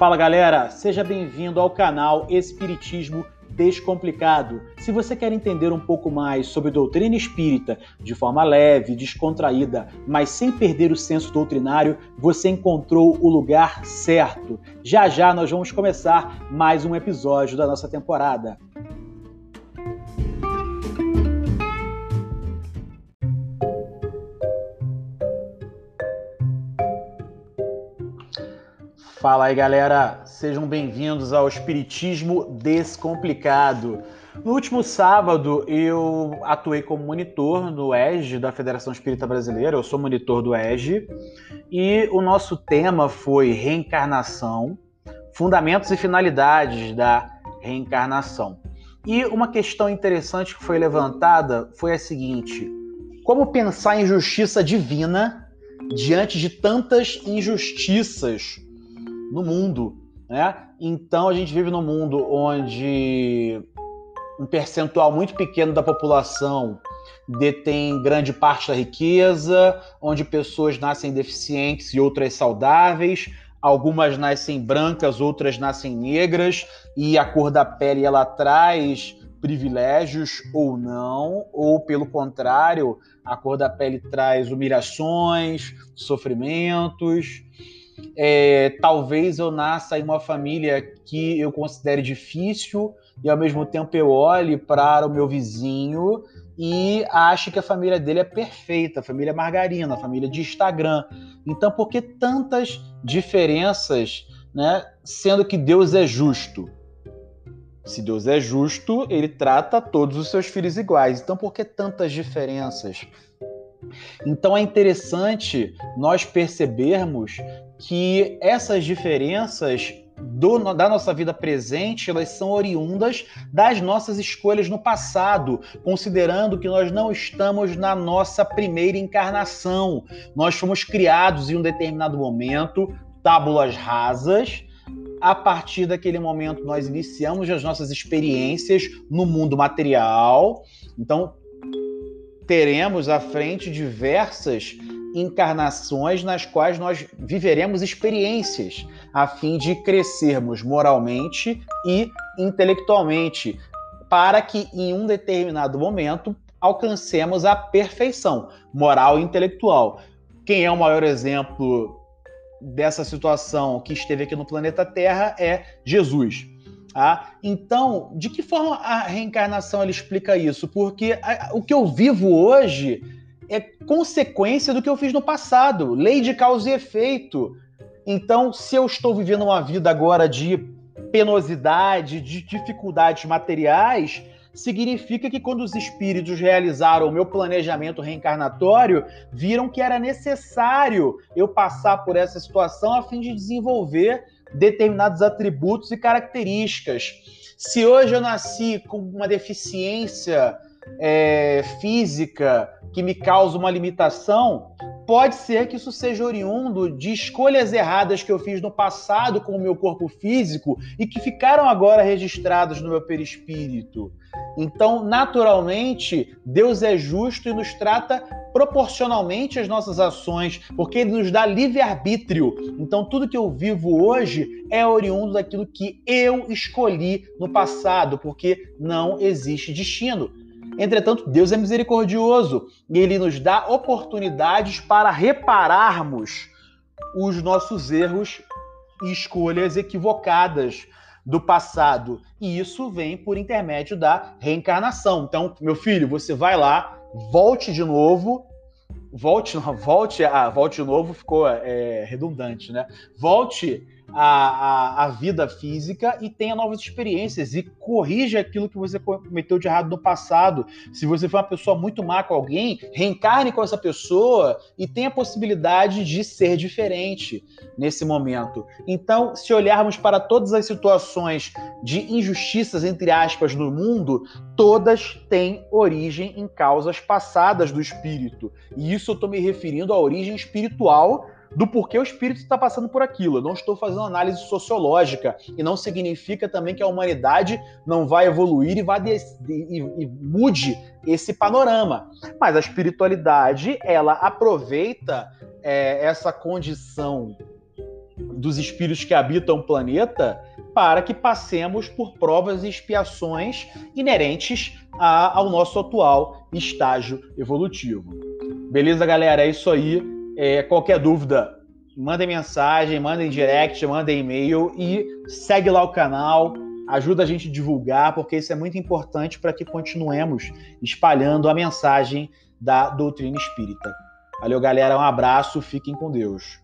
Fala galera, seja bem-vindo ao canal Espiritismo Descomplicado. Se você quer entender um pouco mais sobre doutrina espírita de forma leve, descontraída, mas sem perder o senso doutrinário, você encontrou o lugar certo. Já já nós vamos começar mais um episódio da nossa temporada. Fala aí, galera. Sejam bem-vindos ao Espiritismo Descomplicado. No último sábado, eu atuei como monitor no EGE da Federação Espírita Brasileira. Eu sou monitor do EGE. E o nosso tema foi reencarnação, fundamentos e finalidades da reencarnação. E uma questão interessante que foi levantada foi a seguinte: como pensar em justiça divina diante de tantas injustiças no mundo, né? Então a gente vive num mundo onde um percentual muito pequeno da população detém grande parte da riqueza, onde pessoas nascem deficientes e outras saudáveis, algumas nascem brancas, outras nascem negras, e a cor da pele ela traz privilégios ou não, ou pelo contrário, a cor da pele traz humilhações, sofrimentos. É, talvez eu nasça em uma família que eu considere difícil e ao mesmo tempo eu olhe para o meu vizinho e ache que a família dele é perfeita, a família margarina, a família de Instagram. Então, por que tantas diferenças, né? Sendo que Deus é justo. Se Deus é justo, ele trata todos os seus filhos iguais. Então, por que tantas diferenças? Então é interessante nós percebermos que essas diferenças do, da nossa vida presente, elas são oriundas das nossas escolhas no passado, considerando que nós não estamos na nossa primeira encarnação. Nós fomos criados em um determinado momento, tábulas rasas. A partir daquele momento, nós iniciamos as nossas experiências no mundo material. Então, teremos à frente diversas encarnações nas quais nós viveremos experiências a fim de crescermos moralmente e intelectualmente, para que em um determinado momento alcancemos a perfeição moral e intelectual. Quem é o maior exemplo dessa situação que esteve aqui no planeta Terra é Jesus. Tá? Então, de que forma a reencarnação ela explica isso? Porque a, o que eu vivo hoje é consequência do que eu fiz no passado, lei de causa e efeito. Então, se eu estou vivendo uma vida agora de penosidade, de dificuldades materiais, significa que quando os espíritos realizaram o meu planejamento reencarnatório, viram que era necessário eu passar por essa situação a fim de desenvolver determinados atributos e características. Se hoje eu nasci com uma deficiência é, física que me causa uma limitação, pode ser que isso seja oriundo de escolhas erradas que eu fiz no passado com o meu corpo físico e que ficaram agora registradas no meu perispírito. Então, naturalmente, Deus é justo e nos trata proporcionalmente às nossas ações, porque ele nos dá livre-arbítrio. Então, tudo que eu vivo hoje é oriundo daquilo que eu escolhi no passado, porque não existe destino. Entretanto, Deus é misericordioso e ele nos dá oportunidades para repararmos os nossos erros e escolhas equivocadas do passado. E isso vem por intermédio da reencarnação. Então, meu filho, você vai lá, volte de novo. Volte, volte, volte de novo ficou é, redundante, né? Volte a, a, a, vida física e tenha novas experiências e corrija aquilo que você cometeu de errado no passado. Se você foi uma pessoa muito má com alguém, reencarne com essa pessoa e tenha a possibilidade de ser diferente nesse momento. Então, se olharmos para todas as situações de injustiças, entre aspas, no mundo, todas têm origem em causas passadas do espírito. E isso eu estou me referindo à origem espiritual do porquê o espírito está passando por aquilo. Eu não estou fazendo análise sociológica e não significa também que a humanidade não vai evoluir e, vai e, e mude esse panorama. Mas a espiritualidade ela aproveita é, essa condição dos espíritos que habitam o planeta para que passemos por provas e expiações inerentes a, ao nosso atual estágio evolutivo. Beleza, galera? É isso aí. É, qualquer dúvida, mandem mensagem, mandem direct, mandem e-mail e segue lá o canal, ajuda a gente a divulgar, porque isso é muito importante para que continuemos espalhando a mensagem da doutrina espírita. Valeu, galera. Um abraço. Fiquem com Deus.